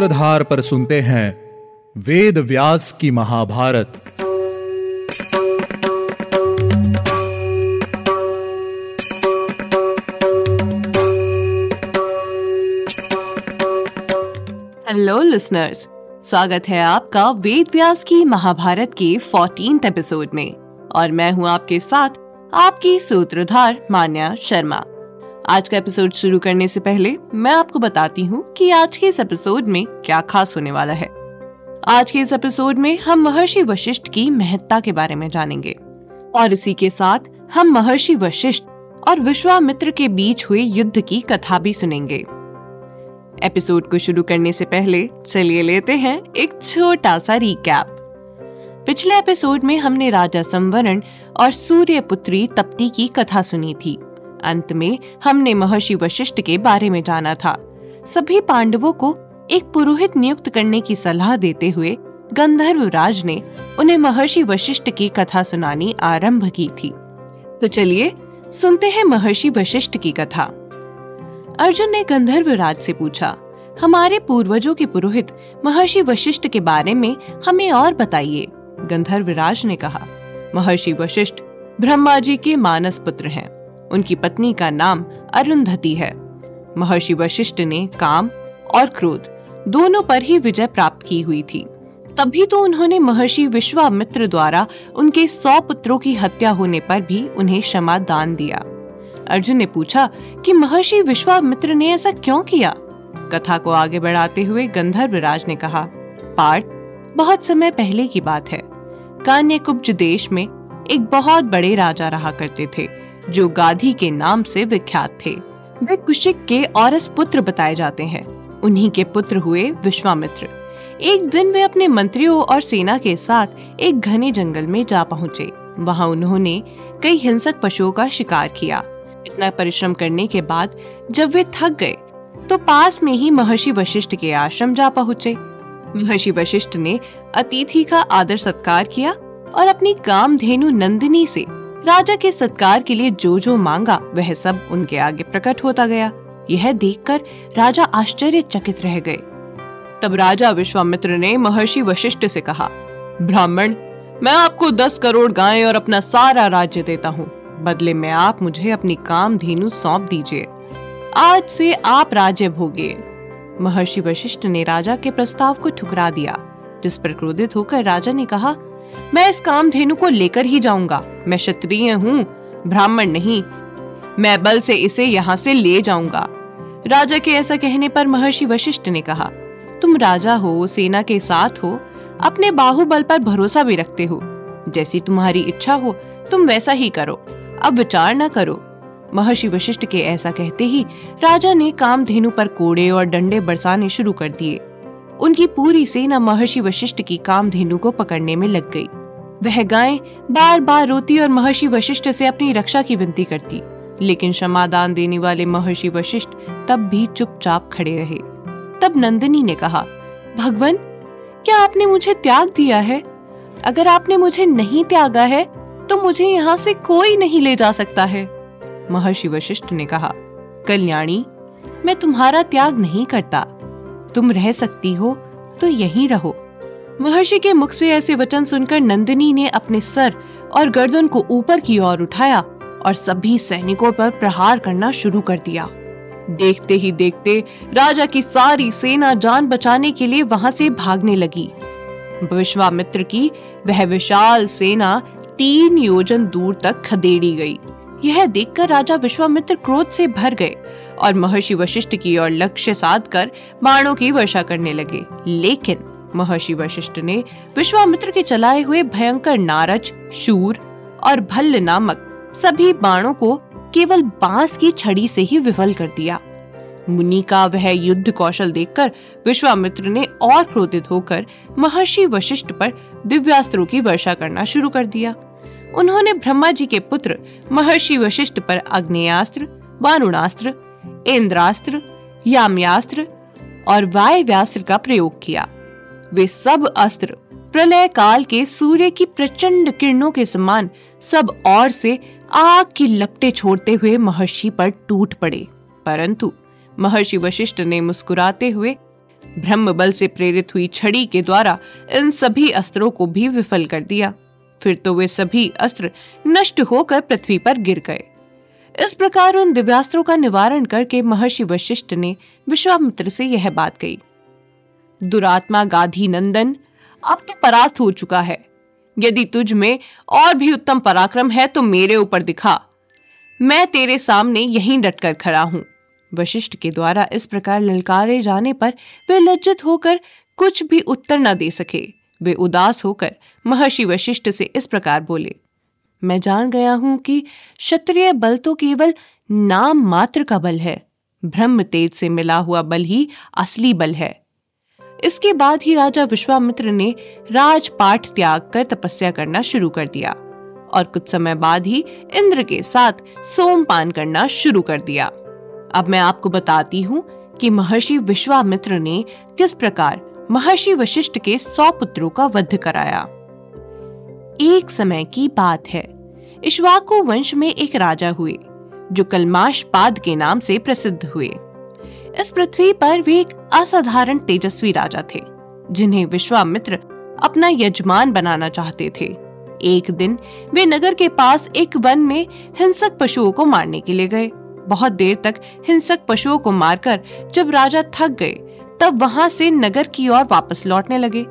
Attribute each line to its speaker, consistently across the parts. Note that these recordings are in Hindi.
Speaker 1: सूत्रधार पर सुनते हैं वेद व्यास की महाभारत।
Speaker 2: हेलो लिसनर्स स्वागत है आपका वेद व्यास की महाभारत के फोर्टीन एपिसोड में। और मैं हूँ आपके साथ आपकी सूत्रधार मान्या शर्मा। आज का एपिसोड शुरू करने से पहले मैं आपको बताती हूँ कि आज के इस एपिसोड में क्या खास होने वाला है। आज के इस एपिसोड में हम महर्षि वशिष्ठ की महत्ता के बारे में जानेंगे। और इसी के साथ हम महर्षि वशिष्ठ और विश्वामित्र के बीच हुए युद्ध की कथा भी सुनेंगे। एपिसोड को शुरू करने से पहले चलिए लेते हैं एक छोटा सा रिकैप पिछले एपिसोड में हमने राजा संवरण और सूर्य पुत्री तप्ती की कथा सुनी थी। अंत में हमने महर्षि वशिष्ठ के बारे में जाना था। सभी पांडवों को एक पुरोहित नियुक्त करने की सलाह देते हुए गंधर्व राज ने उन्हें महर्षि वशिष्ठ की कथा सुनानी आरंभ की थी। तो चलिए सुनते हैं महर्षि वशिष्ठ की कथा। अर्जुन ने गंधर्व राज से पूछा, हमारे पूर्वजों के पुरोहित महर्षि वशिष्ठ के बारे में हमें और बताइए? गंधर्व राज ने कहा, महर्षि वशिष्ठ ब्रह्मा जी के मानस पुत्र हैं। उनकी पत्नी का नाम अरुंधति है। महर्षि वशिष्ठ ने काम और क्रोध दोनों पर ही विजय प्राप्त की हुई थी। तभी तो उन्होंने महर्षि विश्वामित्र द्वारा उनके सौ पुत्रों की हत्या होने पर भी उन्हें क्षमा दान दिया। अर्जुन ने पूछा कि महर्षि विश्वामित्र ने ऐसा क्यों किया? कथा को आगे बढ़ाते हुए गंधर्व राज ने कहा, पार्थ, बहुत समय पहले की बात है। कान्य कुब्ज देश में एक बहुत बड़े राजा रहा करते थे। जो गाधी के नाम से विख्यात थे। वे कुशिक के औरस पुत्र बताए जाते हैं। उन्हीं के पुत्र हुए विश्वामित्र। एक दिन वे अपने मंत्रियों और सेना के साथ एक घने जंगल में जा पहुँचे। वहाँ उन्होंने कई हिंसक पशुओं का शिकार किया। इतना परिश्रम करने के बाद जब वे थक गए तो पास में ही महर्षि वशिष्ठ के आश्रम जा पहुँचे। महर्षि वशिष्ठ ने अतिथि का आदर सत्कार किया और अपनी काम धेनु नंदिनी से राजा के सत्कार के लिए जो जो मांगा, वह सब उनके आगे प्रकट होता गया। यह देखकर राजा आश्चर्यचकित रह गए। तब राजा विश्वामित्र ने महर्षि वशिष्ठ से कहा, ब्राह्मण, मैं आपको दस करोड़ गायें और अपना सारा राज्य देता हूँ। बदले में आप मुझे अपनी काम धेनु सौंप दीजिए। आज से आप राज्य भोगे महर्षि वशिष्ठ ने राजा के प्रस्ताव को ठुकरा दिया, जिस पर क्रोधित होकर राजा ने कहा मैं इस काम धेनु को लेकर ही जाऊँगा। मैं क्षत्रिय हूँ, ब्राह्मण नहीं। मैं बल से इसे यहाँ से ले जाऊँगा। राजा के ऐसा कहने पर महर्षि वशिष्ठ ने कहा, तुम राजा हो, सेना के साथ हो, अपने बाहुबल पर भरोसा भी रखते हो। जैसी तुम्हारी इच्छा हो, तुम वैसा ही करो। अब विचार न करो। महर्षि वशिष्ठ के ऐसा कहते ही राजा ने कामधेनु पर कोड़े और डंडे बरसाने शुरू कर दिए। उनकी पूरी सेना महर्षि वशिष्ठ की कामधेनु को पकड़ने में लग गई। वह गाय बार बार रोती और महर्षि वशिष्ठ से अपनी रक्षा की विनती करती, लेकिन क्षमादान देने वाले महर्षि वशिष्ठ तब भी चुपचाप खड़े रहे। तब नंदिनी ने कहा, भगवान, क्या आपने मुझे त्याग दिया है? अगर आपने मुझे नहीं त्यागा है तो मुझे यहाँ से कोई नहीं ले जा सकता है। महर्षि वशिष्ठ ने कहा, कल्याणी, मैं तुम्हारा त्याग नहीं करता। तुम रह सकती हो तो यहीं रहो। महर्षि के मुख से ऐसे वचन सुनकर नंदिनी ने अपने सर और गर्दन को ऊपर की ओर उठाया और सभी सैनिकों पर प्रहार करना शुरू कर दिया। देखते ही देखते राजा की सारी सेना जान बचाने के लिए वहाँ से भागने लगी। विश्वामित्र की वह विशाल सेना तीन योजन दूर तक खदेड़ी गई। यह देखकर राजा विश्वामित्र क्रोध से भर गए और महर्षि वशिष्ठ की ओर लक्ष्य साध कर बाणों की वर्षा करने लगे। लेकिन महर्षि वशिष्ठ ने विश्वामित्र के चलाए हुए भयंकर नारज, शूर और भल्ल नामक सभी बाणों को केवल बाँस की छड़ी से ही विफल कर दिया। मुनि का वह युद्ध कौशल देखकर विश्वामित्र ने और क्रोधित होकर महर्षि वशिष्ठ पर दिव्यास्त्रों की वर्षा करना शुरू कर दिया। उन्होंने ब्रह्मा जी के पुत्र, महर्षि वशिष्ठ पर अग्नियास्त्र वारुणास्त्र इंद्रास्त्र, याम्यास्त्र और वायव्यास्त्र का प्रयोग किया। वे सब अस्त्र प्रलय काल के सूर्य की प्रचंड किरणों के समान सब और से आग की लपटे छोड़ते हुए महर्षि पर टूट पड़े। परंतु महर्षि वशिष्ठ ने मुस्कुराते हुए ब्रह्म बल से प्रेरित हुई छड़ी के द्वारा इन सभी अस्त्रों को भी विफल कर दिया। फिर तो वे सभी अस्त्र नष्ट होकर पृथ्वी पर गिर गए। इस प्रकार उन दिव्यास्त्रों का निवारण करके महर्षि वशिष्ठ ने विश्वामित्र से यह बात कही, दुरात्मा गाधी नंदन, अब तो परास्त हो चुका है। यदि तुझ में और भी उत्तम पराक्रम है तो मेरे ऊपर दिखा। मैं तेरे सामने यहीं डटकर खड़ा हूँ। वशिष्ठ के द्वारा इस प्रकार ललकारे जाने पर वे लज्जित होकर कुछ भी उत्तर न दे सके। वे उदास होकर महर्षि वशिष्ठ से इस प्रकार बोले, मैं जान गया हूँ कि क्षत्रिय बल तो केवल नाम मात्र का बल है, ब्रह्म तेज से मिला हुआ बल ही असली बल है। इसके बाद ही राजा विश्वामित्र ने राजपाठ त्याग कर तपस्या करना शुरू कर दिया और कुछ समय बाद ही इंद्र के साथ सोमपान करना शुरू कर दिया। अब मैं आपको बताती हूँ कि महर्षि विश्वामित्र ने किस प्रकार महर्षि वशिष्ठ के सौ पुत्रों का वध कराया। एक समय की बात है। इश्वाकु वंश में एक राजा हुए, जो कलमाश पाद के नाम से प्रसिद्ध हुए। इस पृथ्वी पर वे एक असाधारण तेजस्वी राजा थे, जिन्हें विश्वामित्र अपना यजमान बनाना चाहते थे। एक दिन वे नगर के पास एक वन में हिंसक पशुओं को मारने के लिए गए। बहुत देर तक हिंसक पशुओं को मारकर जब राजा थक गए तब वहाँ से नगर की ओर वापस लौटने लगे।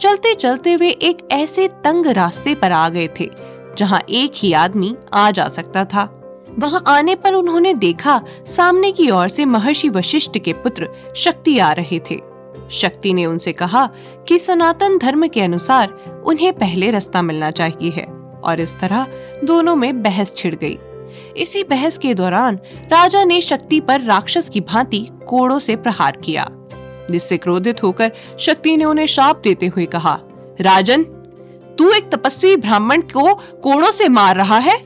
Speaker 2: चलते चलते वे एक ऐसे तंग रास्ते पर आ गए थे, जहाँ एक ही आदमी आ जा सकता था। वहाँ आने पर उन्होंने देखा, सामने की ओर से महर्षि वशिष्ठ के पुत्र शक्ति आ रहे थे। शक्ति ने उनसे कहा कि सनातन धर्म के अनुसार उन्हें पहले रास्ता मिलना चाहिए है, और इस तरह दोनों में बहस छिड़ गई। इसी बहस के दौरान राजा ने शक्ति पर राक्षस की भांति कोड़ों से प्रहार किया। जिससे क्रोधित होकर शक्ति ने उन्हें शाप देते हुए कहा, राजन, तू एक तपस्वी ब्राह्मण को कोड़ों से मार रहा है?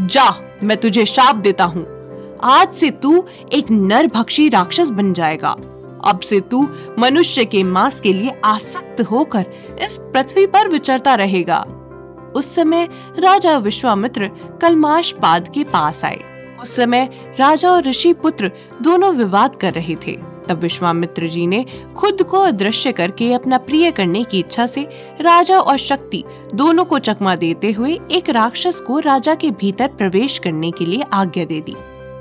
Speaker 2: जा, मैं तुझे शाप देता हूँ। आज से तू एक नर भक्षी राक्षस बन जाएगा। अब से तू मनुष्य के मांस के लिए आसक्त होकर इस पृथ्वी पर विचरता रहेगा। उस समय राजा विश्वामित्र कलमाश पाद के पास आए। उस समय राजा और ऋषि पुत्र दोनों विवाद कर रहे थे। तब विश्वामित्र जी ने खुद को अदृश्य करके अपना प्रिय करने की इच्छा से राजा और शक्ति दोनों को चकमा देते हुए एक राक्षस को राजा के भीतर प्रवेश करने के लिए आज्ञा दे दी।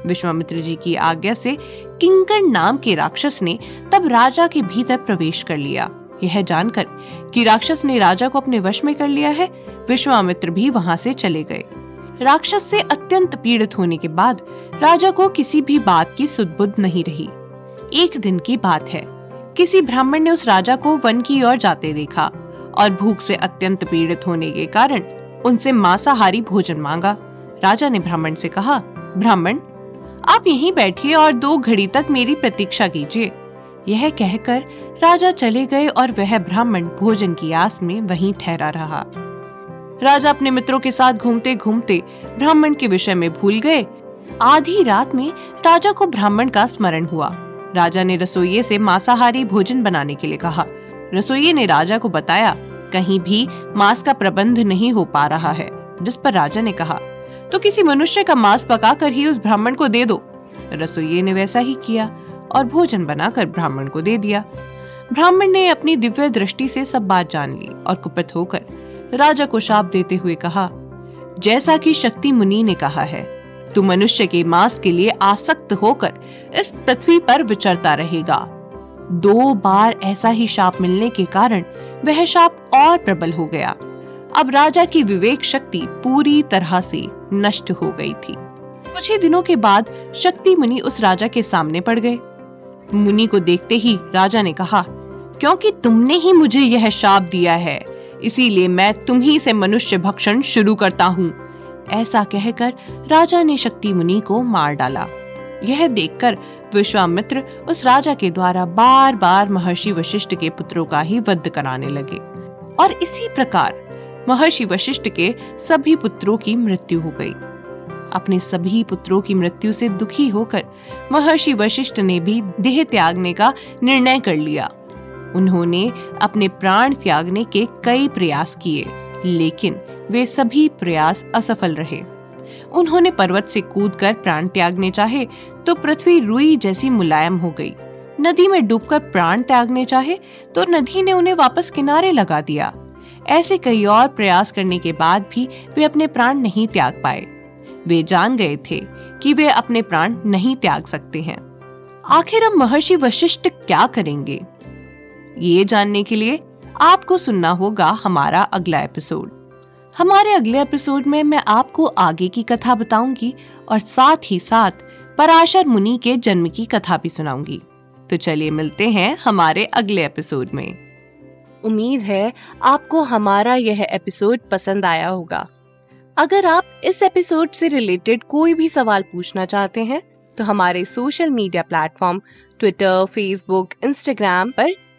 Speaker 2: विश्वामित्र जी की आज्ञा से किंकर नाम के राक्षस ने तब राजा के भीतर प्रवेश कर लिया। यह जानकर कि राक्षस ने राजा को अपने वश में कर लिया है, विश्वामित्र भी वहाँ से चले गए। राक्षस से अत्यंत पीड़ित होने के बाद राजा को किसी भी बात की सुदबुद नहीं रही। एक दिन की बात है। किसी ब्राह्मण ने उस राजा को वन की ओर जाते देखा और भूख से अत्यंत पीड़ित होने के कारण उनसे मांसाहारी भोजन मांगा। राजा ने ब्राह्मण से कहा, ब्राह्मण, आप यहीं बैठिए और दो घड़ी तक मेरी प्रतीक्षा कीजिए। यह कहकर राजा चले गए और वह ब्राह्मण भोजन की आस में वहीं ठहरा रहा। राजा अपने मित्रों के साथ घूमते घूमते ब्राह्मण के विषय में भूल गए। आधी रात में राजा को ब्राह्मण का स्मरण हुआ। राजा ने रसोइये से मांसाहारी भोजन बनाने के लिए कहा। रसोइये ने राजा को बताया, कहीं भी मांस का प्रबंध नहीं हो पा रहा है, जिस पर राजा ने कहा। तो किसी मनुष्य का मांस पकाकर ही उस ब्राह्मण को दे दो। रसोइये ने वैसा ही किया और भोजन बनाकर ब्राह्मण को दे दिया। ब्राह्मण ने अपनी दिव्य दृष्टि से सब बात जान ली और कुपित होकर राजा को शाप देते हुए कहा, जैसा कि शक्ति मुनि ने कहा है तू मनुष्य के मांस के लिए आसक्त होकर इस पृथ्वी पर विचरता रहेगा। दो बार ऐसा ही शाप मिलने के कारण वह शाप और प्रबल हो गया। अब राजा की विवेक शक्ति पूरी तरह से नष्ट हो गई थी। कुछ ही दिनों के बाद शक्ति मुनि उस राजा के सामने पड़ गए। मुनि को देखते ही राजा ने कहा, क्योंकि तुमने ही मुझे यह शाप दिया है, इसीलिए मैं तुम ही से मनुष्य भक्षण शुरू करता हूँ। ऐसा कहकर राजा ने शक्ति मुनि को मार डाला। यह देखकर विश्वामित्र उस राजा के द्वारा बार बार महर्षि वशिष्ठ के पुत्रों का ही वध कराने लगे। और इसी प्रकार महर्षि वशिष्ठ के सभी पुत्रों की मृत्यु हो गई। अपने सभी पुत्रों की मृत्यु से दुखी होकर महर्षि वशिष्ठ ने भी देह त्यागने का निर्णय कर लिया। उन्होंने अपने प्राण त्यागने के कई प्रयास किए। लेकिन वे सभी प्रयास असफल रहे। उन्होंने पर्वत से कूदकर प्राण त्यागने चाहे तो पृथ्वी रुई जैसी मुलायम हो गई। नदी में डूबकर प्राण त्यागने चाहे तो नदी ने उन्हें वापस किनारे लगा दिया। ऐसे कई और प्रयास करने के बाद भी वे अपने प्राण नहीं त्याग पाए। वे जान गए थे कि वे अपने प्राण नहीं त्याग सकते हैं। आखिर अब महर्षि वशिष्ठ क्या करेंगे? ये जानने के लिए आपको सुनना होगा हमारा अगला एपिसोड। हमारे अगले एपिसोड में मैं आपको आगे की कथा बताऊँगी और साथ ही साथ पराशर मुनि के जन्म की कथा भी सुनाऊँगी। तो चलिए मिलते हैं हमारे अगले एपिसोड में। उम्मीद है आपको हमारा यह एपिसोड पसंद आया होगा। अगर आप इस एपिसोड से रिलेटेड कोई भी सवाल पूछना चाहते हैं तो हमारे social media platform Twitter, Facebook, Instagram पर